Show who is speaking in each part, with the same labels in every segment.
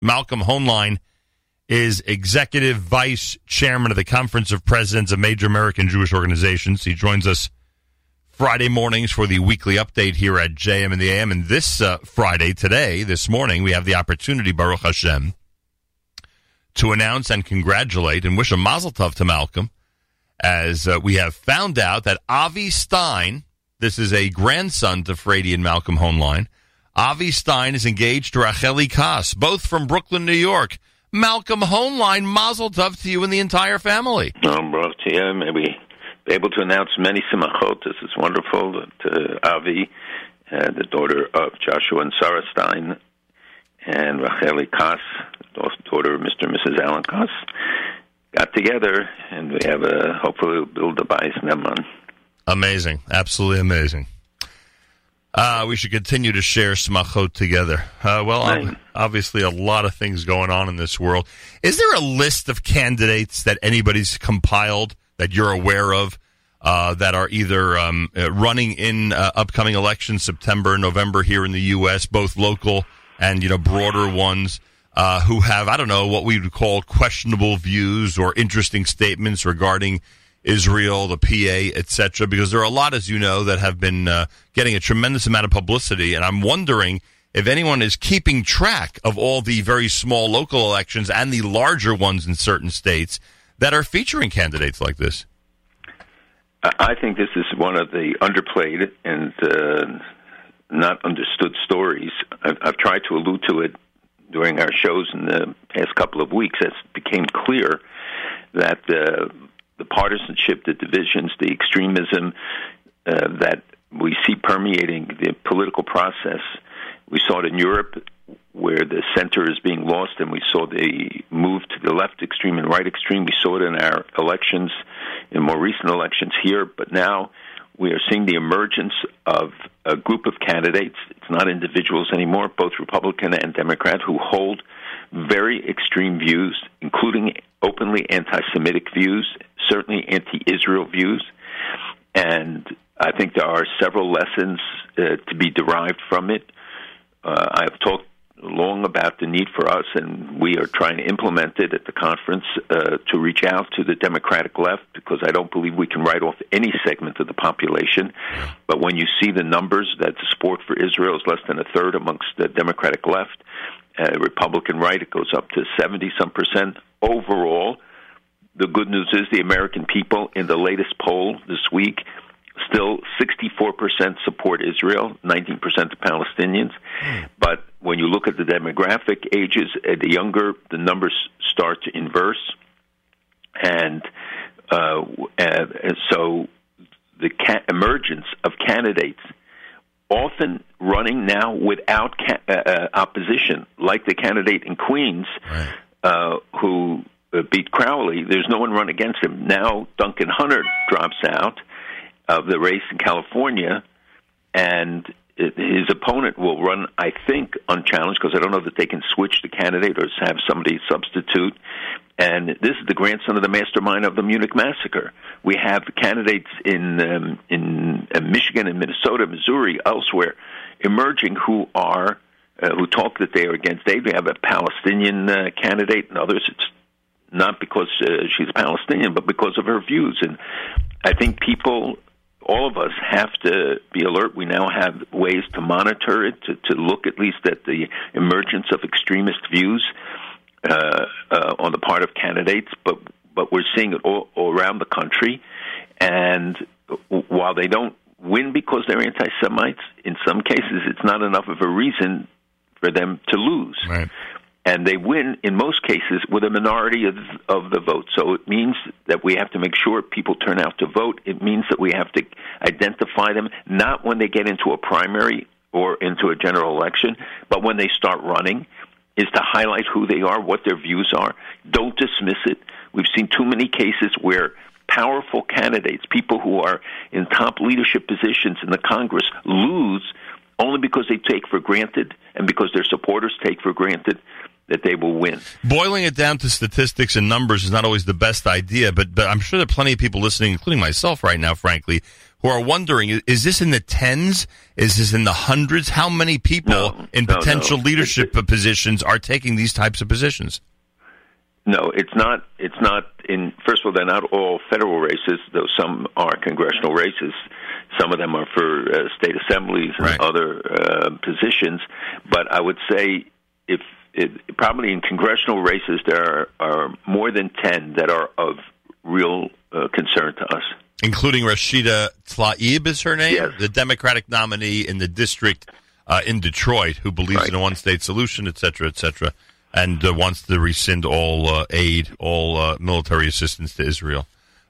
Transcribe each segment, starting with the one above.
Speaker 1: Malcolm Hoenlein is executive vice chairman of the Conference of Presidents of Major American Jewish Organizations. He joins us Friday mornings for the weekly update here at JM in the AM. And this uh, Friday, today, this morning, we have the opportunity, Baruch Hashem, to announce and congratulate and wish a mazel tov to Malcolm as uh, we have found out that Avi Stein, this is a grandson to Frady and Malcolm Hoenlein, Avi Stein is engaged to Racheli Kass, both from Brooklyn, New York. Malcolm Hoenlein, mazel tov to you and the entire family.
Speaker 2: Um, brought to you, maybe be able to announce many simachot. This is wonderful. To Avi, uh, the daughter of Joshua and Sarah Stein, and Racheli Kass, daughter of Mr. and Mrs. Alan Kass, got together, and we have a hopefully we'll build a bayis.
Speaker 1: Amazing, absolutely amazing. Uh, we should continue to share smachot together. Uh, well, right. obviously, a lot of things going on in this world. Is there a list of candidates that anybody's compiled that you're aware of uh, that are either um, uh, running in uh, upcoming elections, September, November here in the U.S., both local and you know broader ones? Uh, who have I don't know what we would call questionable views or interesting statements regarding Israel, the PA, etc. Because there are a lot, as you know, that have been uh, getting a tremendous amount of publicity, and I'm wondering if anyone is keeping track of all the very small local elections and the larger ones in certain states that are featuring candidates like this.
Speaker 2: I think this is one of the underplayed and uh, not understood stories. I've, I've tried to allude to it during our shows in the past couple of weeks it became clear that uh, the partisanship, the divisions, the extremism uh, that we see permeating the political process. We saw it in Europe, where the center is being lost, and we saw the move to the left extreme and right extreme. We saw it in our elections, in more recent elections here, but now we are seeing the emergence of a group of candidates. It's not individuals anymore, both Republican and Democrat, who hold very extreme views, including openly anti Semitic views, certainly anti Israel views. And I think there are several lessons uh, to be derived from it. Uh, I have talked long about the need for us, and we are trying to implement it at the conference uh, to reach out to the Democratic left because I don't believe we can write off any segment of the population. But when you see the numbers that the support for Israel is less than a third amongst the Democratic left, uh, Republican right, it goes up to 70 some percent overall. The good news is the American people in the latest poll this week still 64% support Israel, 19% the Palestinians. But when you look at the demographic ages, uh, the younger, the numbers start to inverse. And, uh, and so the ca- emergence of candidates often running now without ca- uh, uh, opposition, like the candidate in Queens, right. Uh, who uh, beat Crowley. There's no one run against him. Now Duncan Hunter drops out of the race in California, and his opponent will run, I think, unchallenged because I don't know that they can switch the candidate or have somebody substitute. And this is the grandson of the mastermind of the Munich massacre. We have candidates in um, in uh, Michigan and Minnesota, Missouri, elsewhere, emerging who are uh, who talk that they are against aid. We have a Palestinian uh, candidate and others. It's not because uh, she's Palestinian, but because of her views. And I think people all of us have to be alert. We now have ways to monitor it, to, to look at least at the emergence of extremist views uh, uh, on the part of candidates, but but we're seeing it all, all around the country. And while they don't win because they're anti-Semites, in some cases it's not enough of a reason for them to lose.
Speaker 1: Right
Speaker 2: and they win in most cases with a minority of, of the vote. So it means that we have to make sure people turn out to vote. It means that we have to identify them not when they get into a primary or into a general election, but when they start running, is to highlight who they are, what their views are. Don't dismiss it. We've seen too many cases where powerful candidates, people who are in top leadership positions in the Congress, lose only because they take for granted and because their supporters take for granted that they will win.
Speaker 1: Boiling it down to statistics and numbers is not always the best idea, but but I'm sure there are plenty of people listening, including myself right now, frankly, who are wondering: Is this in the tens? Is this in the hundreds? How many people
Speaker 2: No,
Speaker 1: in
Speaker 2: no,
Speaker 1: potential
Speaker 2: no.
Speaker 1: leadership positions are taking these types of positions?
Speaker 2: No, it's not. It's not. In first of all, they're not all federal races, though some are congressional races. Some of them are for uh, state assemblies and
Speaker 1: Right.
Speaker 2: other uh, positions. But I would say, if it, probably in congressional races, there are, are more than ten that are of real uh, concern to us.
Speaker 1: including Rashida Tlaib is her name,
Speaker 2: Yes.
Speaker 1: the Democratic nominee in the district uh, in Detroit, who believes
Speaker 2: Right.
Speaker 1: in a one-state solution, et cetera, et cetera, and uh, wants to rescind all uh, aid, all uh, military assistance to Israel.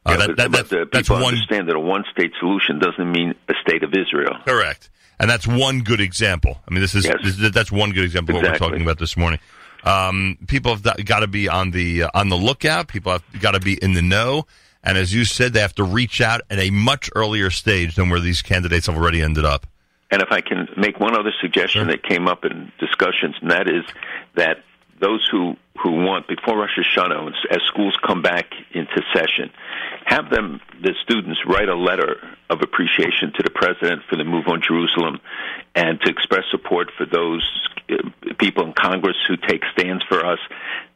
Speaker 1: Uh,
Speaker 2: Yeah,
Speaker 1: that- that-
Speaker 2: but
Speaker 1: that's, one
Speaker 2: understand that a one-state solution doesn't mean a state of Israel.
Speaker 1: correct, and that's one good example. I mean, this is,
Speaker 2: Yes.
Speaker 1: this is- that's one good example of what we're talking about this morning. Um, people have got to be on the uh, on the lookout. People have got to be in the know. And as you said, they have to reach out at a much earlier stage than where these candidates have already ended up.
Speaker 2: And if I can make one other suggestion
Speaker 1: Sure.
Speaker 2: that came up in discussions, and that is that those who, who want, before Rosh Hashanah, as schools come back into session, have them, the students, write a letter of appreciation to the president for the move on Jerusalem and to express support for those uh, people in Congress who take stands for us,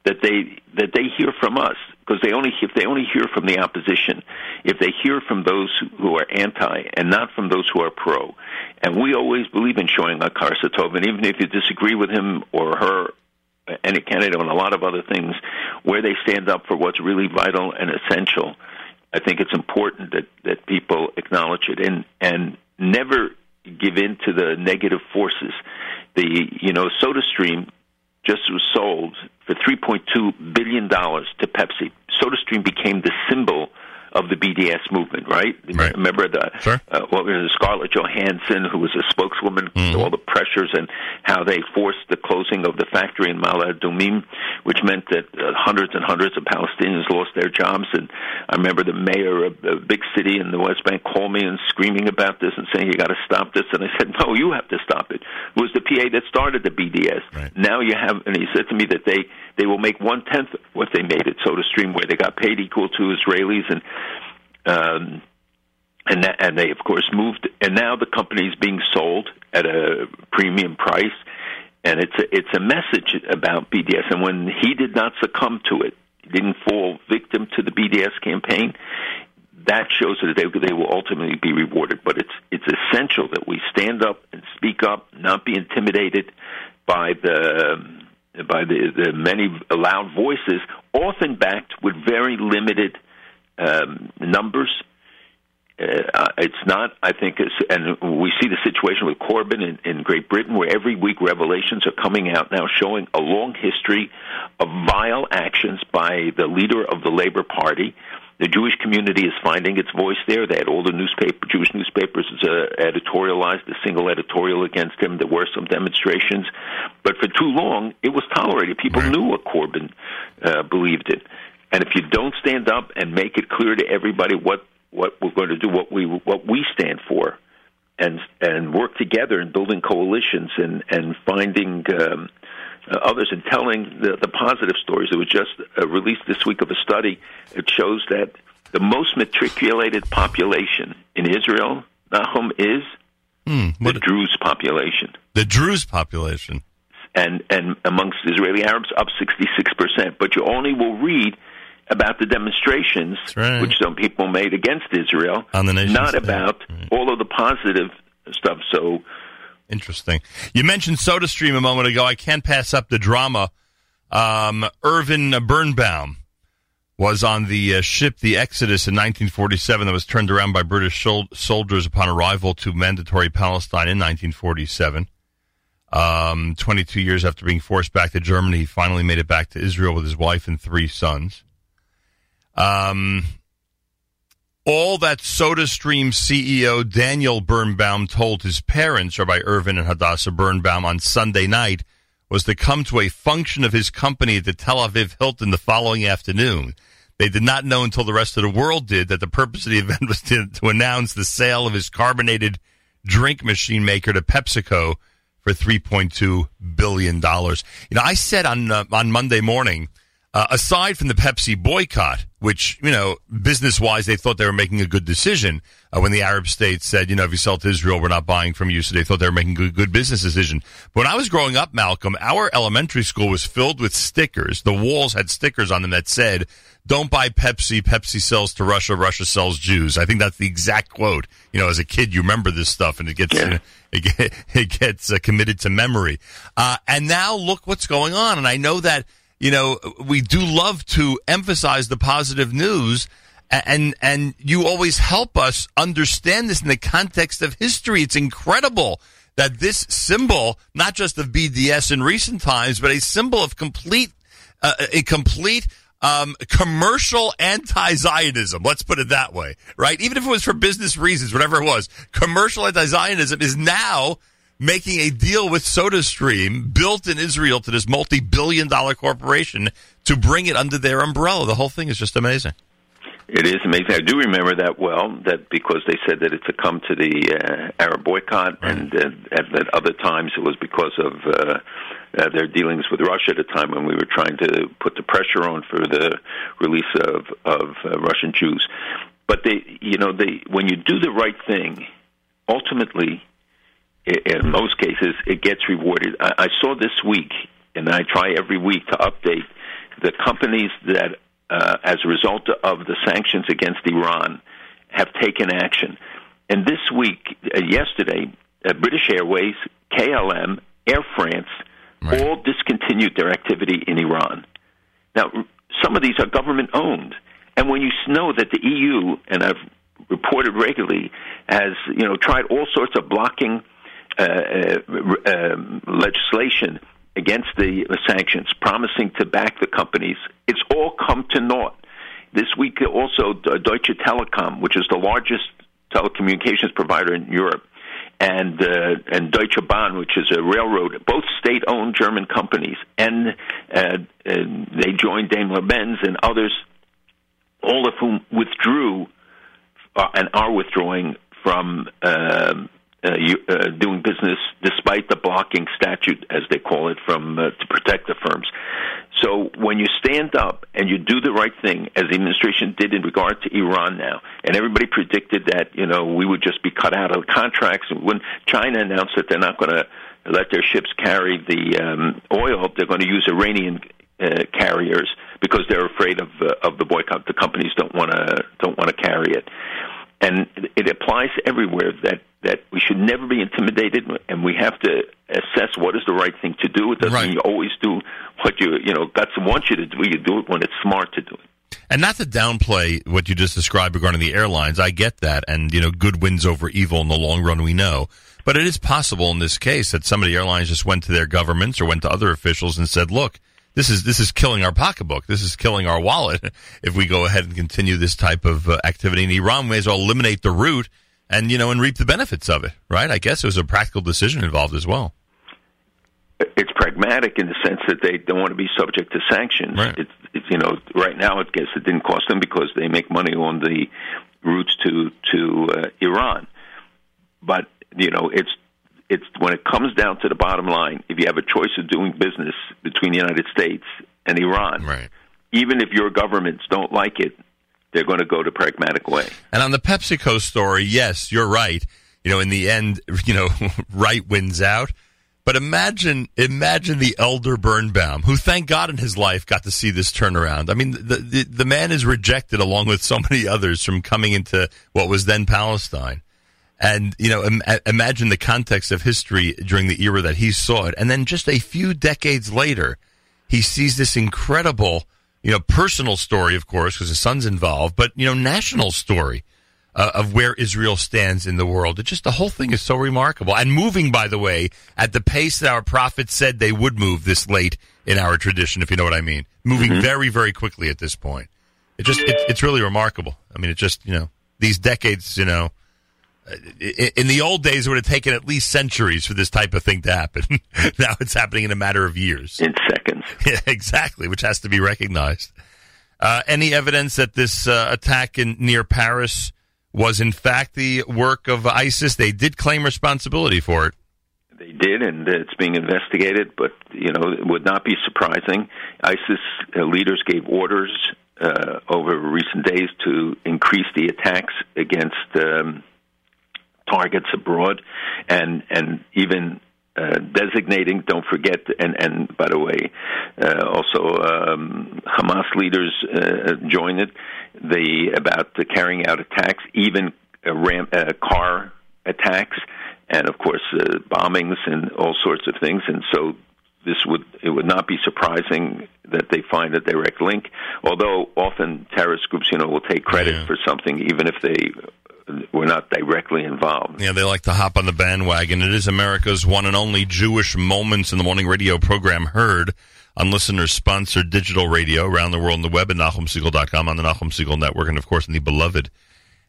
Speaker 2: that they, that they hear from us. Because they only, if they only hear from the opposition, if they hear from those who are anti and not from those who are pro, and we always believe in showing hakaras hatov, and even if you disagree with him or her, any candidate on a lot of other things, where they stand up for what's really vital and essential, I think it's important that, that people acknowledge it and, and never give in to the negative forces. The, you know, SodaStream just was sold for $3.2 billion to Pepsi. SodaStream became the symbol of the BDS movement, right?
Speaker 1: Right.
Speaker 2: Remember the
Speaker 1: Sure.
Speaker 2: uh, what was Scarlett Johansson, who was a spokeswoman,
Speaker 1: Mhm.
Speaker 2: all the pressures and how they forced the closing of the factory in Ma'ale Adumim, which meant that uh, hundreds and hundreds of Palestinians lost their jobs. And I remember the mayor of a big city in the West Bank called me and screaming about this and saying, "You got to stop this." And I said, "No, you have to stop it." It was the PA that started the BDS.
Speaker 1: Right.
Speaker 2: Now you have, and he said to me that they they will make one tenth what they made at SodaStream, where they got paid equal to Israelis and. Um, and that, and they of course moved, and now the company is being sold at a premium price, and it's a, it's a message about BDS. And when he did not succumb to it, didn't fall victim to the BDS campaign. That shows that they they will ultimately be rewarded. But it's it's essential that we stand up and speak up, not be intimidated by the by the, the many loud voices, often backed with very limited um, numbers. Uh, it's not, I think, it's, and we see the situation with Corbyn in, in Great Britain, where every week revelations are coming out now showing a long history of vile actions by the leader of the Labour Party. The Jewish community is finding its voice there. They had all the newspaper, Jewish newspapers uh, editorialized a single editorial against him. There were some demonstrations, but for too long it was tolerated. People
Speaker 1: Right.
Speaker 2: knew what Corbyn uh, believed in, and if you don't stand up and make it clear to everybody what what we're going to do, what we what we stand for, and and work together in building coalitions and and finding um, uh, others and telling the, the positive stories. It was just uh, released this week of a study. It shows that the most matriculated population in Israel, Nachum, is
Speaker 1: Hmm,
Speaker 2: the Druze population.
Speaker 1: the Druze population.
Speaker 2: and and amongst Israeli Arabs up 66%. But you only will read about the demonstrations
Speaker 1: right.
Speaker 2: which some people made against Israel,
Speaker 1: On the
Speaker 2: not
Speaker 1: state.
Speaker 2: about
Speaker 1: Right.
Speaker 2: all of the positive stuff. So
Speaker 1: Interesting. You mentioned SodaStream a moment ago. I can't pass up the drama. Um, Irvin Birnbaum was on the uh, ship, the Exodus, in 1947, that was turned around by British sol- soldiers upon arrival to mandatory Palestine in 1947. Um, 22 years after being forced back to Germany, he finally made it back to Israel with his wife and three sons. Um, all that SodaStream CEO Daniel Birnbaum told his parents, or by Irvin and Hadassah Birnbaum, on Sunday night was to come to a function of his company at the Tel Aviv Hilton the following afternoon. They did not know until the rest of the world did that the purpose of the event was to, to announce the sale of his carbonated drink machine maker to PepsiCo for $3.2 billion. You know, I said on, uh, on Monday morning, uh, aside from the Pepsi boycott, which, you know, business wise, they thought they were making a good decision uh, when the Arab states said, you know, if you sell to Israel, we're not buying from you. So they thought they were making a good, good business decision. But when I was growing up, Malcolm, our elementary school was filled with stickers. The walls had stickers on them that said, don't buy Pepsi. Pepsi sells to Russia. Russia sells Jews. I think that's the exact quote. You know, as a kid, you remember this stuff and it gets, yeah. it, it, gets uh, committed to memory. Uh, and now look what's going on. And I know that, you know, we do love to emphasize the positive news and and you always help us understand this in the context of history. It's incredible that this symbol, not just of BDS in recent times, but a symbol of complete uh, a complete um, commercial anti-Zionism. Let's put it that way, right? Even if it was for business reasons, whatever it was, commercial anti-Zionism is now making a deal with SodaStream, built in Israel to this multi-billion dollar corporation, to bring it under their umbrella. The whole thing is just amazing.
Speaker 2: It is amazing. I do remember that well. That because they said that it succumbed to the uh, Arab boycott, right. and uh, at, at other times it was because of uh, uh, their dealings with Russia at a time when we were trying to put the pressure on for the release of of uh, Russian Jews. But they, you know, they when you do the right thing, ultimately in most cases, it gets rewarded. I, I saw this week, and I try every week to update the companies that, uh, as a result of the sanctions against Iran, have taken action. And this week, uh, yesterday, uh, British Airways, KLM, Air France, right. all discontinued their activity in Iran. Now, some of these are government owned. And when you know that the EU, and I've reported regularly, has you know tried all sorts of blocking um, legislation against the sanctions, promising to back the companies. It's all come to naught. This week, also, Deutsche Telekom, which is the largest telecommunications provider in Europe, and uh, and Deutsche Bahn, which is a railroad, both state-owned German companies, and, uh, and they joined Daimler-Benz and others, all of whom withdrew uh, and are withdrawing from um, uh, uh, doing business despite the blocking statute, as they call it, from uh, to protect the firms. So when you stand up and you do the right thing, as the administration did in regard to Iran now, and everybody predicted that you know we would just be cut out of contracts. When China announced that they're not going to let their ships carry the um, oil, they're going to use Iranian uh, carriers because they're afraid of uh, of the boycott. The companies don't want to don't want to carry it and it applies everywhere that that we should never be intimidated, and we have to assess what is the right thing to do. It doesn't right. mean you always do what you you know God wants you to do. You do it when it's smart to do it.
Speaker 1: And not to downplay what you just described regarding the airlines, I get that, and you know, good wins over evil in the long run. We know, but it is possible in this case that some of the airlines just went to their governments or went to other officials and said, "Look." this is this is killing our pocketbook. This is killing our wallet. If we go ahead and continue this type of uh, activity, and Iran may as well eliminate the route and you know and reap the benefits of it, right? I guess it was a practical decision involved as well.
Speaker 2: It's pragmatic in the sense that they don't want to be subject to sanctions.
Speaker 1: Right.
Speaker 2: It's, it's you know right now I guess it didn't cost them because they make money on the routes to to uh, Iran, but you know it's it's when it comes down to the bottom line, if you have a choice of doing business between the United States and Iran,
Speaker 1: right.
Speaker 2: even if your governments don't like it, they're going to go the pragmatic way.
Speaker 1: And on the PepsiCo story, yes, you're right. You know, in the end, you know, right wins out. But imagine, imagine the elder Birnbaum, who, thank God, in his life got to see this turnaround. I mean, the, the the man is rejected along with so many others from coming into what was then Palestine. And, you know, Im- imagine the context of history during the era that he saw it. And then just a few decades later, he sees this incredible, you know, personal story, of course, because his son's involved, but, you know, national story uh, of where Israel stands in the world. It just, the whole thing is so remarkable. And moving, by the way, at the pace that our prophets said they would move this late in our tradition, if you know what I mean. Moving mm-hmm. very, very quickly at this point. It just, it, it's really remarkable. I mean, it just, you know, these decades, you know, in the old days, it would have taken at least centuries for this type of thing to happen. now it's happening in a matter of years.
Speaker 2: In seconds.
Speaker 1: Yeah, exactly, which has to be recognized. Uh, any evidence that this uh, attack in near Paris was in fact the work of ISIS? They did claim responsibility for it.
Speaker 2: They did, and it's being investigated. But you know, it would not be surprising. ISIS uh, leaders gave orders uh, over recent days to increase the attacks against um, targets abroad, and and even uh, designating. Don't forget, and and by the way, uh, also um, Hamas leaders uh, join it. The about the carrying out attacks, even ram, uh, car attacks, and of course uh, bombings and all sorts of things. And so this would it would not be surprising that they find a direct link. Although often terrorist groups, you know, will take credit yeah. for something even if they were not directly involved.
Speaker 1: Yeah, they like to hop on the bandwagon. It is America's one and only Jewish Moments in the Morning radio program heard on listeners sponsored digital radio around the world on the web at NachumSegal.com, on the Nachum Segal Network, and of course in the beloved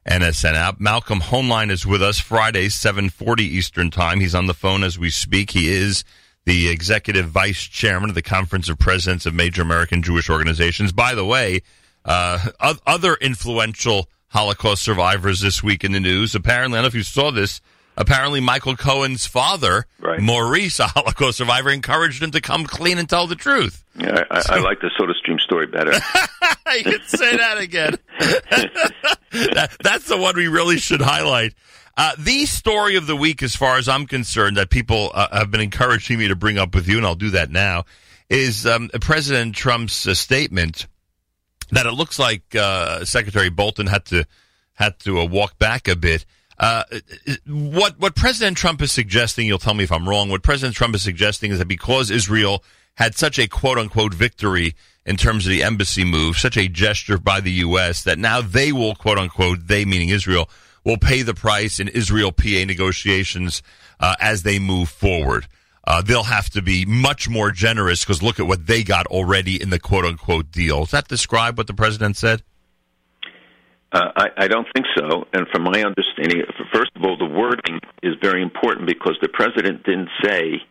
Speaker 1: NSN app. Malcolm Hoenlein is with us Friday, 740 Eastern Time. He's on the phone as we speak. He is the executive vice chairman of the Conference of Presidents of Major American Jewish Organizations. By the way, uh, other influential Holocaust survivors this week in the news. Apparently, I don't know if you saw this. Apparently, Michael Cohen's father, right. Maurice, a Holocaust survivor, encouraged him to come clean and tell the truth.
Speaker 2: Yeah, I, so, I like the Soda Stream story better.
Speaker 1: you can say that again. that, that's the one we really should highlight. Uh, the story of the week, as far as I'm concerned, that people uh, have been encouraging me to bring up with you, and I'll do that now, is um, President Trump's uh, statement that it looks like uh, Secretary Bolton had to had to uh, walk back a bit. Uh, what what President Trump is suggesting, you'll tell me if I'm wrong. What President Trump is suggesting is that because Israel had such a quote unquote victory in terms of the embassy move, such a gesture by the U.S., that now they will quote unquote they meaning Israel will pay the price in Israel PA negotiations uh, as they move forward. Uh, they'll have to be much more generous because look at what they got already in the quote unquote deal. Does that describe what the president said?
Speaker 2: Uh, I, I don't think so. And from my understanding, first of all, the wording is very important because the president didn't say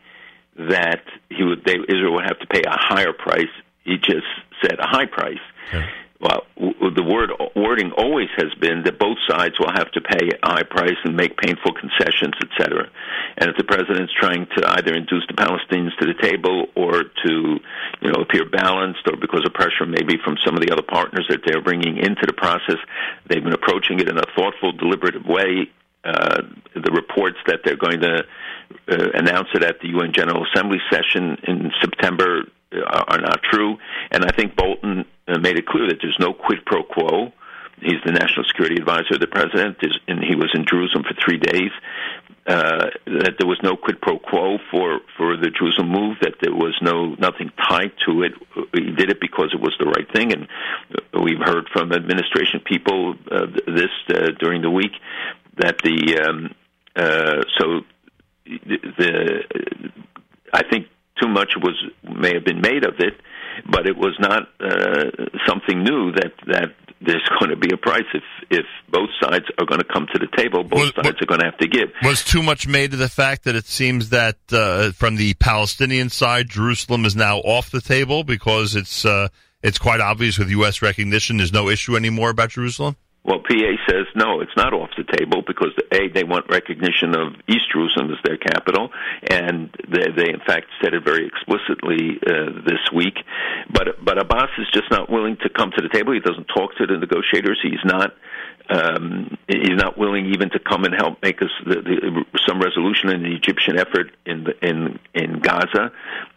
Speaker 2: that he would they, Israel would have to pay a higher price. He just said a high price. Okay well, the word wording always has been that both sides will have to pay a high price and make painful concessions, etc. And if the president's trying to either induce the Palestinians to the table or to, you know, appear balanced, or because of pressure maybe from some of the other partners that they're bringing into the process, they've been approaching it in a thoughtful, deliberative way. Uh, the reports that they're going to uh, announce it at the UN General Assembly session in September are not true. And I think Bolton uh, made it clear that there's no quid pro quo. He's the national security advisor of the president, and he was in Jerusalem for three days. Uh, that there was no quid pro quo for for the Jerusalem move. That there was no nothing tied to it. He did it because it was the right thing, and we've heard from administration people uh, this uh, during the week that the um, uh, so the, the I think too much was may have been made of it, but it was not uh, something new that that there's going to be a price if if both sides are going to come to the table. Both was, sides are going to have to give.
Speaker 1: Was too much made of the fact that it seems that uh, from the Palestinian side, Jerusalem is now off the table because it's uh, it's quite obvious with U.S. recognition. There's no issue anymore about Jerusalem.
Speaker 2: Well, PA says no, it's not off the table because a they want recognition of East Jerusalem as their capital, and they, they in fact said it very explicitly uh, this week. But but Abbas is just not willing to come to the table. He doesn't talk to the negotiators. He's not um, he's not willing even to come and help make us the, the, some resolution in the Egyptian effort in the, in in Gaza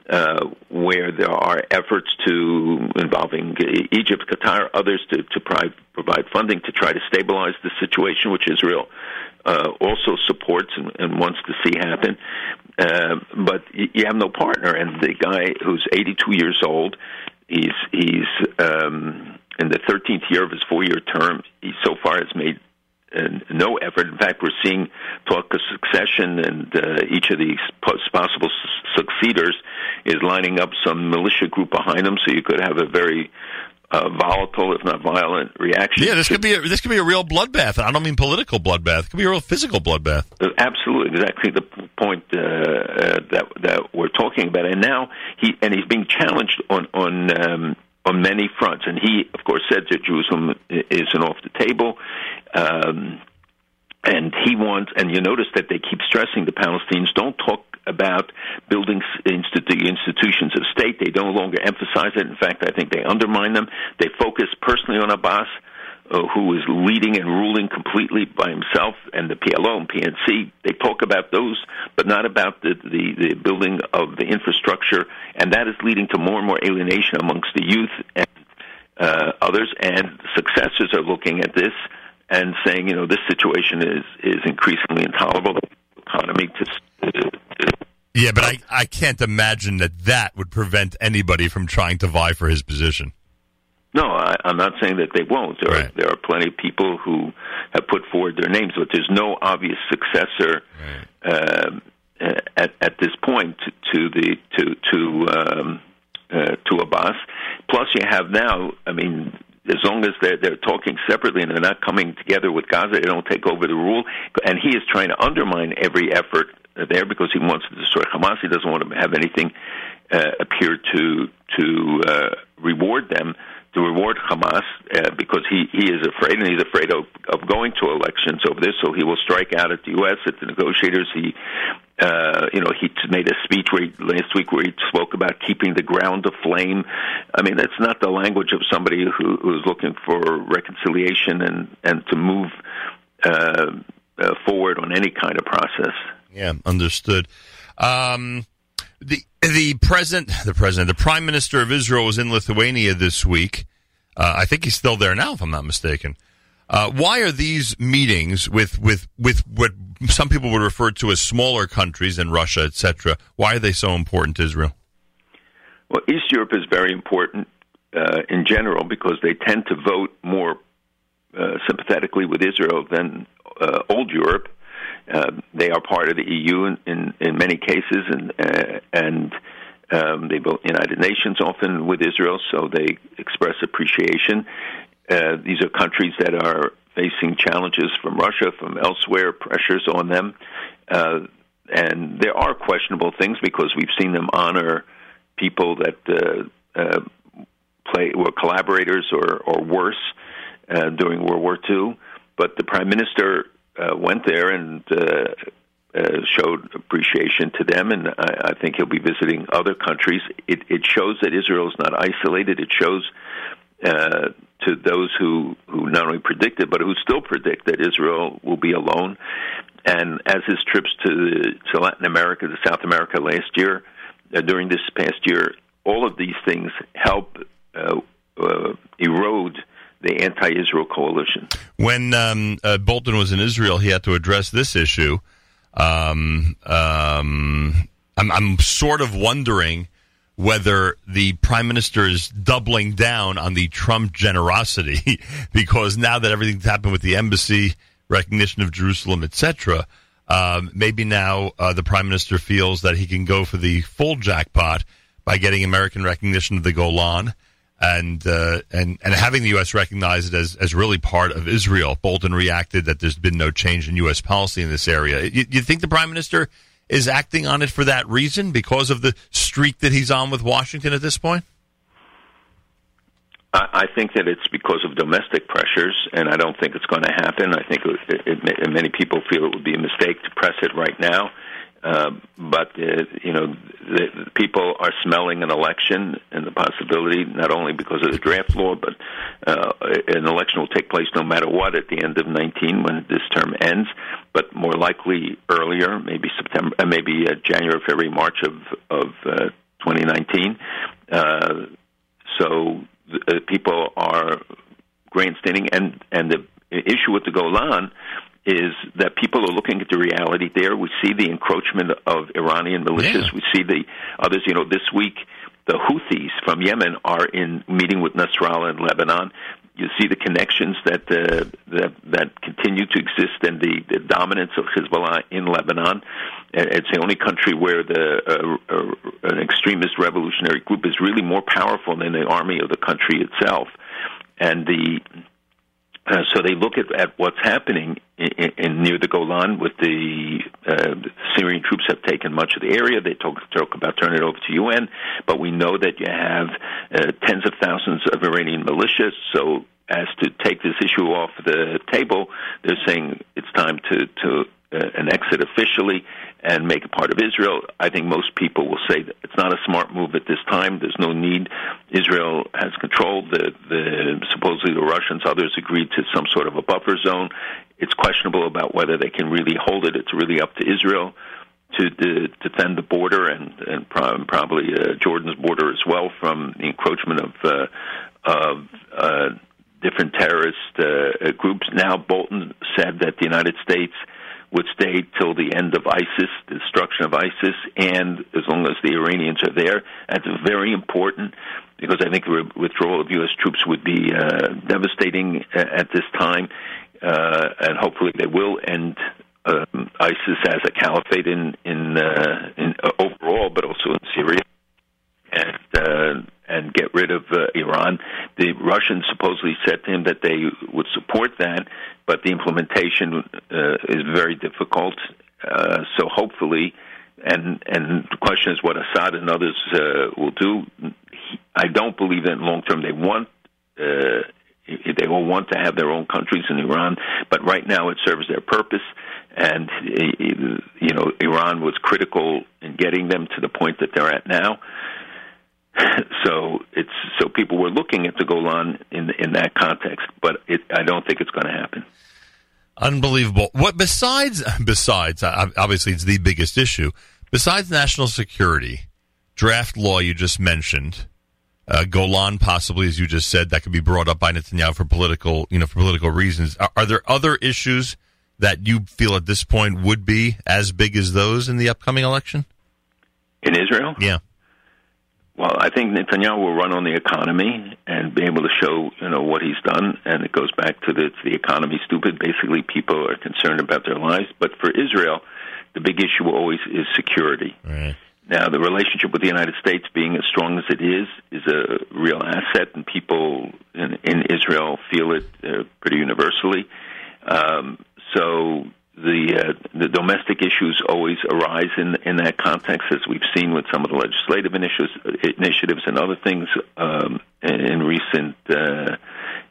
Speaker 2: uh, where there are efforts to involving Egypt, Qatar, others to, to provide, provide funding to try to stabilize the situation, which Israel uh, also supports and, and wants to see happen. Uh, but you have no partner, and the guy who's 82 years old, he's he's um, in the 13th year of his four-year term. He so far has made no effort. In fact, we're seeing talk of succession, and uh, each of these possible succeeders is lining up some militia group behind them. So you could have a very uh, volatile, if not violent, reaction.
Speaker 1: Yeah, this could be a, this could be a real bloodbath. I don't mean political bloodbath. It could be a real physical bloodbath.
Speaker 2: Uh, absolutely, exactly the point uh, uh, that that we're talking about. And now he and he's being challenged on on. Um, on many fronts, and he, of course, said that Jerusalem isn't off the table. Um, and he wants, and you notice that they keep stressing the Palestinians don't talk about building the institutions of state. They no longer emphasize it. In fact, I think they undermine them. They focus personally on Abbas uh, who is leading and ruling completely by himself, and the PLO and PNC. They talk about those, but not about the, the, the building of the infrastructure, and that is leading to more and more alienation amongst the youth and uh, others. And successors are looking at this and saying, you know, this situation is is increasingly intolerable. The economy to,
Speaker 1: yeah, but I, I can't imagine that that would prevent anybody from trying to vie for his position.
Speaker 2: No, I, I'm not saying that they won't. There, right. are, there are plenty of people who have put forward their names, but there's no obvious successor right. um, at at this point to, the to to um, uh, to Abbas. Plus, you have now. I mean, as long as they're they're talking separately and they're not coming together with Gaza, they don't take over the rule. And he is trying to undermine every effort there because he wants to destroy Hamas. He doesn't want to have anything uh, appear to to uh, reward them to reward Hamas uh, because he, he is afraid, and he's afraid of, of going to elections over this. So he will strike out at the U.S. at the negotiators. He, uh, you know, he made a speech where he, last week where he spoke about keeping the ground aflame. I mean, that's not the language of somebody who, who's looking for reconciliation and and to move uh, uh, forward on any kind of process.
Speaker 1: Yeah, understood. Um, the the president, the president, the prime minister of Israel was in Lithuania this week. Uh, I think he's still there now, if I'm not mistaken. Uh, why are these meetings with, with, with what some people would refer to as smaller countries and Russia, etc. Why are they so important to Israel?
Speaker 2: Well, East Europe is very important uh, in general because they tend to vote more uh, sympathetically with Israel than uh, old Europe. Uh, they are part of the EU in, in, in many cases, and uh, and um, they vote United Nations often with Israel, so they express appreciation. Uh, these are countries that are facing challenges from Russia, from elsewhere, pressures on them, uh, and there are questionable things because we've seen them honor people that uh, play were collaborators or or worse during World War II. But the prime minister uh, went there and uh, uh, showed appreciation to them, and I, I think he'll be visiting other countries. It, it shows that Israel is not isolated. It shows uh, to those who, who not only predicted, but who still predict that Israel will be alone. And as his trips to, to Latin America, to South America last year, uh, during this past year, all of these things help uh, uh, erode the anti-Israel coalition.
Speaker 1: When um, uh, Bolton was in Israel, he had to address this issue. Um, um, I'm, I'm sort of wondering whether the prime minister is doubling down on the Trump generosity because now that everything's happened with the embassy, recognition of Jerusalem, etc., um, maybe now uh, the prime minister feels that he can go for the full jackpot by getting American recognition of the Golan and uh, and and having the U.S. recognize it as as really part of Israel. Bolton reacted that there's been no change in U.S. policy in this area. You, you think the prime minister is acting on it for that reason because of the streak that he's on with Washington at this point?
Speaker 2: I think that it's because of domestic pressures, and I don't think it's going to happen. I think it, it, it, many people feel it would be a mistake to press it right now. Uh, but uh, you know, the, the people are smelling an election and the possibility, not only because of the draft law, but uh, an election will take place no matter what at the end of 19 when this term ends, but more likely earlier, maybe September, uh, maybe uh, January, February, March of of uh, 2019. Uh, so uh, people are grandstanding, and and the issue with the Golan is that people are looking at the reality there. We see the encroachment of Iranian militias. Yeah. We see the others. You know, this week the Houthis from Yemen are in meeting with Nasrallah in Lebanon. You see the connections that uh, that that continue to exist and the, the dominance of Hezbollah in Lebanon. It's the only country where the uh, uh, an extremist revolutionary group is really more powerful than the army of the country itself. And the uh, so they look at, at what's happening in, in, near the Golan with the uh, Syrian troops have taken much of the area. They talk, talk about turning it over to UN, but we know that you have uh, tens of thousands of Iranian militias. So as to take this issue off the table, they're saying it's time to to an exit officially and make it part of Israel. I think most people will say that it's not a smart move at this time. There's no need. Israel has control. The, the supposedly the Russians, others agreed to some sort of a buffer zone. It's questionable about whether they can really hold it. It's really up to Israel to de- defend the border and, and probably uh, Jordan's border as well from the encroachment of uh, of uh, different terrorist uh, groups. Now, Bolton said that the United States would stay till the end of ISIS, the destruction of ISIS, and as long as the Iranians are there. That's very important because I think the withdrawal of U.S. troops would be uh, devastating at this time, uh, and hopefully they will end um, ISIS as a caliphate in in, uh, in uh, overall, but also in Syria, and uh, and get rid of uh, Iran. The Russians supposedly said to him that they would support that, but the implementation uh, is very difficult. Uh, so hopefully, and and the question is what Assad and others uh, will do. I don't believe that in long term they want. Uh, they will want to have their own countries in Iran, but right now it serves their purpose. And you know, Iran was critical in getting them to the point that they're at now. so it's so people were looking at the Golan in in that context, but it, I don't think it's going to happen.
Speaker 1: Unbelievable. What besides besides obviously it's the biggest issue. Besides national security, draft law you just mentioned, uh, Golan possibly as you just said that could be brought up by Netanyahu for political you know for political reasons. Are, are there other issues that you feel at this point would be as big as those in the upcoming election?
Speaker 2: In Israel?
Speaker 1: Yeah.
Speaker 2: Well, I think Netanyahu will run on the economy and be able to show, you know, what he's done. And it goes back to the, to the economy stupid. Basically, people are concerned about their lives. But for Israel, the big issue always is security.
Speaker 1: Right.
Speaker 2: Now, the relationship with the United States being as strong as it is is a real asset, and people in, in Israel feel it uh, pretty universally. Um, so the uh, the domestic issues always arise in in that context, as we've seen with some of the legislative initiatives, initiatives and other things um, in recent uh,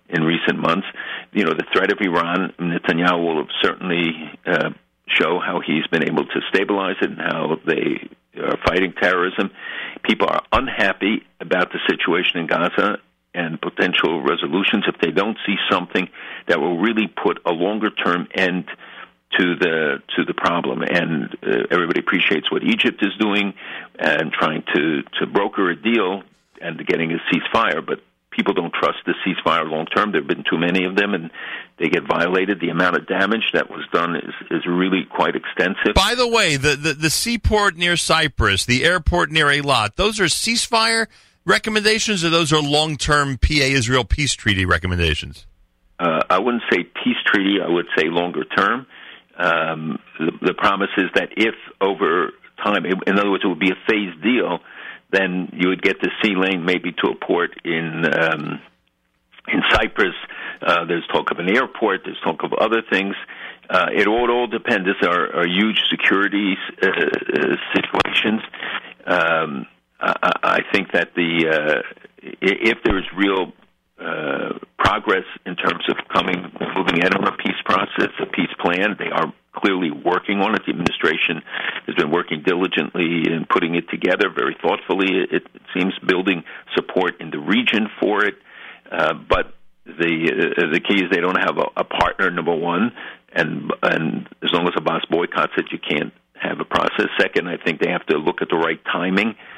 Speaker 2: in recent months. You know, the threat of Iran, Netanyahu will certainly uh, show how he's been able to stabilize it and how they are fighting terrorism. People are unhappy about the situation in Gaza and potential resolutions if they don't see something that will really put a longer term end to the to the problem, and uh, everybody appreciates what Egypt is doing and trying to to broker a deal and getting a ceasefire. But people don't trust the ceasefire long term. There have been too many of them, and they get violated. The amount of damage that was done is is really quite extensive.
Speaker 1: By the way, the the, the seaport near Cyprus, the airport near Eilat, those are ceasefire recommendations, or those are long term PA Israel peace treaty recommendations.
Speaker 2: Uh, I wouldn't say peace treaty. I would say longer term. Um, the, the promise is that if over time, in other words, it would be a phased deal, then you would get the sea lane maybe to a port in um, in Cyprus. Uh, there's talk of an airport. There's talk of other things. Uh, it all, all depends. These are, are huge security uh, situations. Um, I, I think that the uh, if there is real uh, progress in terms of coming moving ahead on a peace process, a peace plan. They are clearly working on it. The administration has been working diligently in putting it together very thoughtfully. It, it seems building support in the region for it, uh, but the uh, the key is they don't have a, a partner. Number one, and and as long as Abbas boycotts it, you can't have a process. Second, I think they have to look at the right timing uh,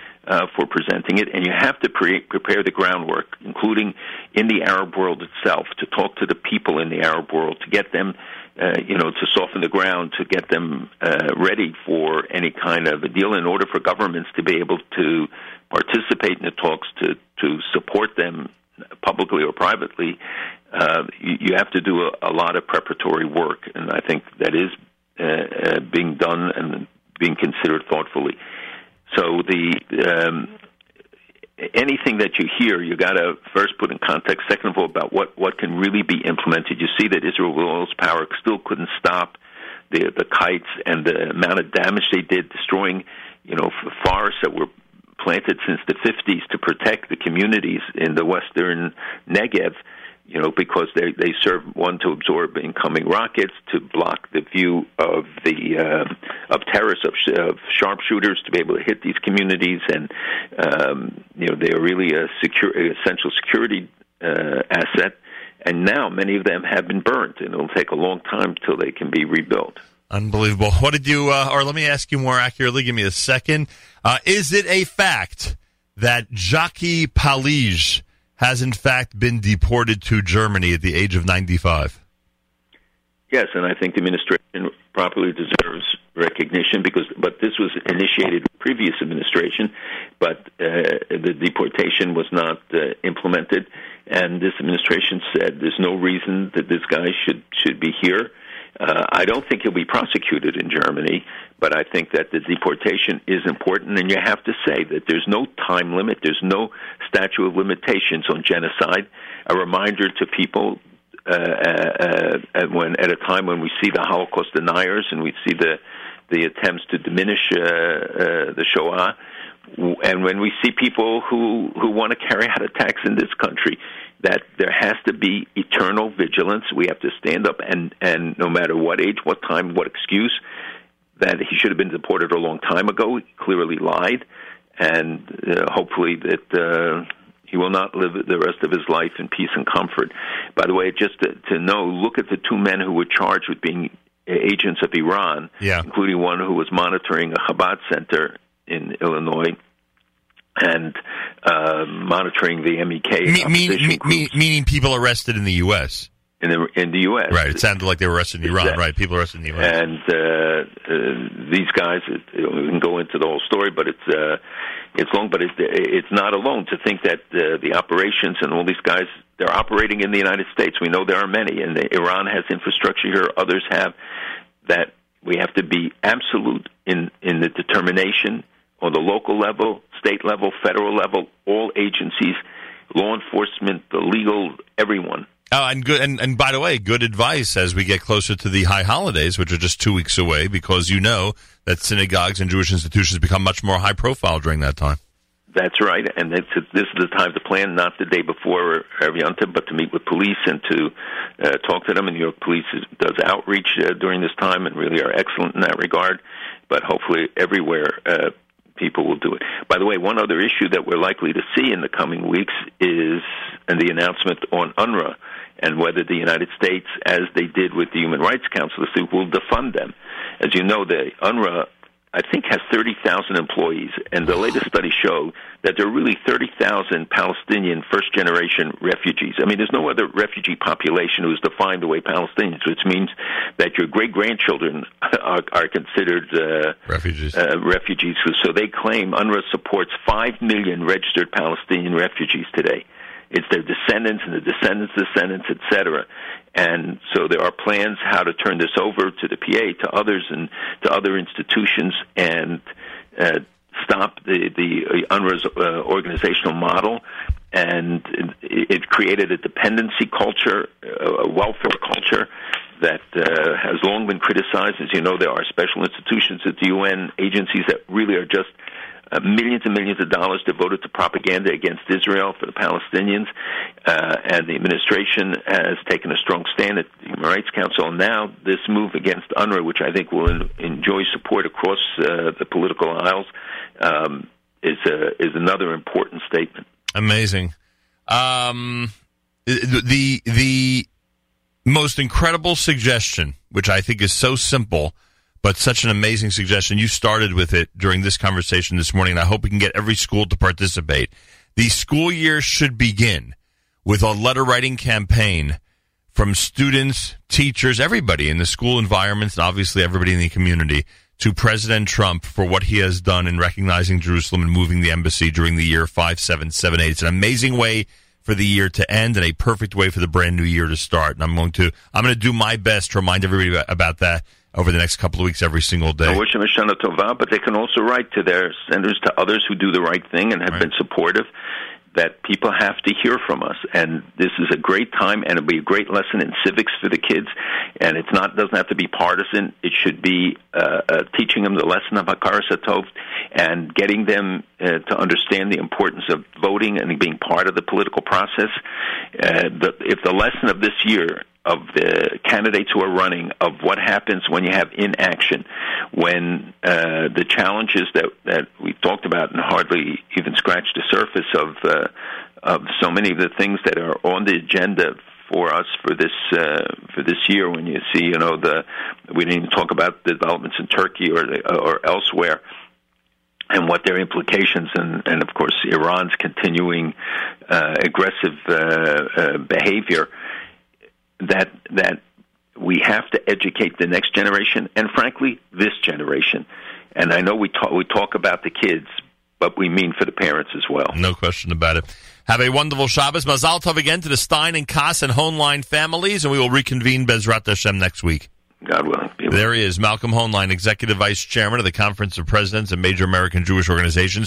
Speaker 2: for presenting it, and you have to pre- prepare the groundwork, including in the Arab world itself, to talk to the people in the Arab world, to get them, uh, you know, to soften the ground, to get them uh, ready for any kind of a deal. In order for governments to be able to participate in the talks, to to support them publicly or privately, uh, you, you have to do a, a lot of preparatory work, and I think that is uh, uh, being done and being considered thoughtfully. So the um, anything that you hear, you got to first put in context. Second of all, about what what can really be implemented. You see that Israel's power still couldn't stop the the kites and the amount of damage they did, destroying you know forests that were planted since the 50s to protect the communities in the western Negev. You know, because they they serve one to absorb incoming rockets, to block the view of the uh, of terrorists of, of sharpshooters to be able to hit these communities, and um, you know they are really a secure essential security uh, asset. And now many of them have been burnt, and it'll take a long time till they can be rebuilt.
Speaker 1: Unbelievable. What did you, uh, or let me ask you more accurately, give me a second. Uh, is it a fact that Jakiw Palij has in fact been deported to Germany at the age of 95?
Speaker 2: Yes, and I think the administration properly deserves recognition because, but this was initiated previous administration, but uh, the deportation was not uh, implemented, and this administration said there's no reason that this guy should should be here. Uh, I don't think he'll be prosecuted in Germany, but I think that the deportation is important, and you have to say that there's no time limit, there's no statute of limitations on genocide. A reminder to people uh, uh, uh, when at a time when we see the Holocaust deniers and we see the the attempts to diminish uh, uh, the Shoah, and when we see people who who want to carry out attacks in this country, that there has to be eternal vigilance. We have to stand up and and no matter what age, what time, what excuse, that he should have been deported a long time ago. He clearly lied, and uh, hopefully that. Uh, he will not live the rest of his life in peace and comfort. By the way, just to, to know, look at the two men who were charged with being agents of Iran,
Speaker 1: yeah.
Speaker 2: including one who was monitoring a Chabad center in Illinois and uh, monitoring the MEK.
Speaker 1: Me, mean, me, meaning people arrested in the U.S.
Speaker 2: In the in the U.S.
Speaker 1: Right. It sounded like they were arrested in Iran. Exactly. Right. People arrested in the U.S.
Speaker 2: And uh, uh, these guys, it, we can go into the whole story, but it's uh, it's long. But it, it's not alone to think that uh, the operations and all these guys they're operating in the United States. We know there are many, and the, Iran has infrastructure here. Others have that. We have to be absolute in in the determination on the local level, state level, federal level, all agencies, law enforcement, the legal, everyone.
Speaker 1: Oh, and good, and, and by the way, good advice as we get closer to the high holidays, which are just two weeks away, because you know that synagogues and Jewish institutions become much more high profile during that time.
Speaker 2: That's right, and this is the time to plan, not the day before Yontif, but to meet with police and to uh, talk to them. And New York Police is, does outreach uh, during this time and really are excellent in that regard. But hopefully, everywhere uh, people will do it. By the way, one other issue that we're likely to see in the coming weeks is the announcement on UNRWA and whether the United States, as they did with the Human Rights Council, will defund them. As you know, the UNRWA I think has 30,000 employees, and the latest study showed that there are really 30,000 Palestinian first generation refugees. I mean, there's no other refugee population who is defined the way Palestinians, which means that your great grandchildren are, are, considered uh,
Speaker 1: refugees.
Speaker 2: Uh, refugees. So they claim UNRWA supports 5 million registered Palestinian refugees today. It's their descendants and the descendants' descendants, etc. And so there are plans how to turn this over to the PA, to others, and to other institutions, and uh, stop the the UNRWA's uh, organizational model. And it, it, created a dependency culture, a welfare culture that uh, has long been criticized. As you know, there are special institutions at the UN, agencies that really are just uh, millions and millions of dollars devoted to propaganda against Israel for the Palestinians, uh, and the administration has taken a strong stand at the Human Rights Council. And Now, this move against UNRWA, which I think will in, enjoy support across uh, the political aisles, um, is a, is another important statement.
Speaker 1: Amazing. Um, the the most incredible suggestion, which I think is so simple but such an amazing suggestion. You started with it during this conversation this morning, and I hope we can get every school to participate. The school year should begin with a letter writing campaign from students, teachers, everybody in the school environments, and obviously everybody in the community to President Trump for what he has done in recognizing Jerusalem and moving the embassy during the year 5778. It's an amazing way for the year to end and a perfect way for the brand new year to start. And I'm going to I'm going to do my best to remind everybody about that over the next couple of weeks every single day.
Speaker 2: I wish them a Shana Tova, but they can also write to their senders, to others who do the right thing and have right. been supportive. that people have to hear from us, and this is a great time, and it'll be a great lesson in civics for the kids. And it's not doesn't have to be partisan. It should be uh, uh, teaching them the lesson of Hakaras Hatov and getting them uh, to understand the importance of voting and being part of the political process. Uh, the, if the lesson of this year of the candidates who are running of what happens when you have inaction, when uh, the challenges that that we talked about and hardly even scratched the surface of uh, of so many of the things that are on the agenda for us for this uh, for this year. When you see, you know, the we didn't even talk about the developments in Turkey or or elsewhere and what their implications and, and of course Iran's continuing uh, aggressive uh, uh, behavior that that we have to educate the next generation and frankly this generation. And I know we talk we talk about the kids but we mean for the parents as well.
Speaker 1: No question about it. Have a wonderful Shabbos. Mazal Tov again to the Stein and Kass and Hoenlein families and we will reconvene Bezrat Hashem next week.
Speaker 2: God willing.
Speaker 1: There he is, Malcolm Hoenlein, Executive Vice Chairman of the Conference of Presidents of Major American Jewish Organizations.